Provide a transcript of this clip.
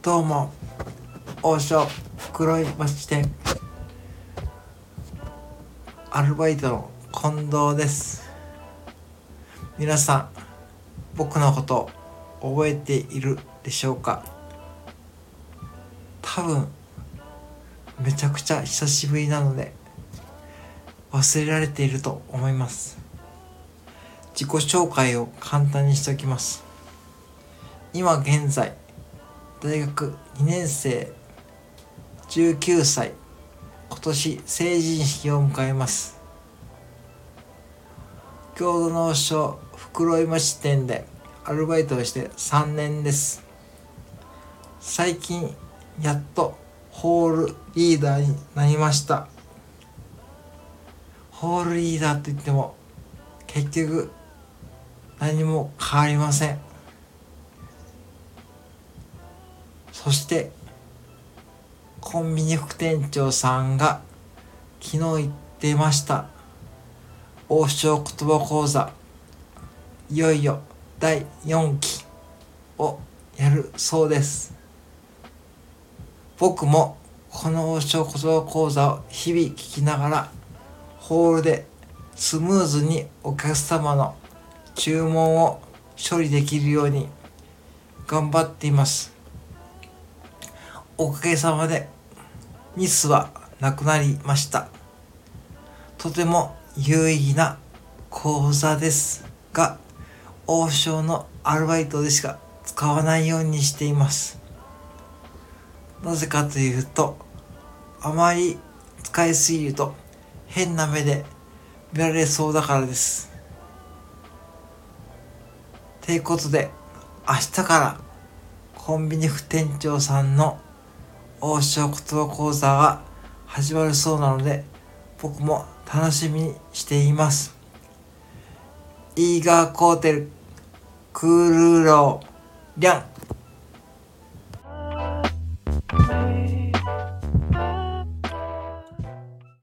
どうも王将黒い町店アルバイトの近藤です。皆さん僕のこと覚えているでしょうか？多分めちゃくちゃ久しぶりなので忘れられていると思います。自己紹介を簡単にしておきます。今現在大学2年生19歳。今年成人式を迎えます。郷土農商袋井町店でアルバイトをして3年です。最近やっとホールリーダーになりました。ホールリーダーといっても結局何も変わりません。そしてコンビニ副店長さんが昨日言ってました。王将言葉講座。いよいよ第4期をやるそうです。僕もこの王将言葉講座を日々聞きながらホールでスムーズにお客様の注文を処理できるように頑張っています。おかげさまでミスはなくなりました。とても有意義な講座ですが王将のアルバイトでしか使わないようにしています。なぜかというとあまり使いすぎると変な目で見られそうだからです。ということで明日からコンビニ副店長さんの王将言葉講座が始まるそうなので僕も楽しみにしています。イーガーコーテルクールーローリャン。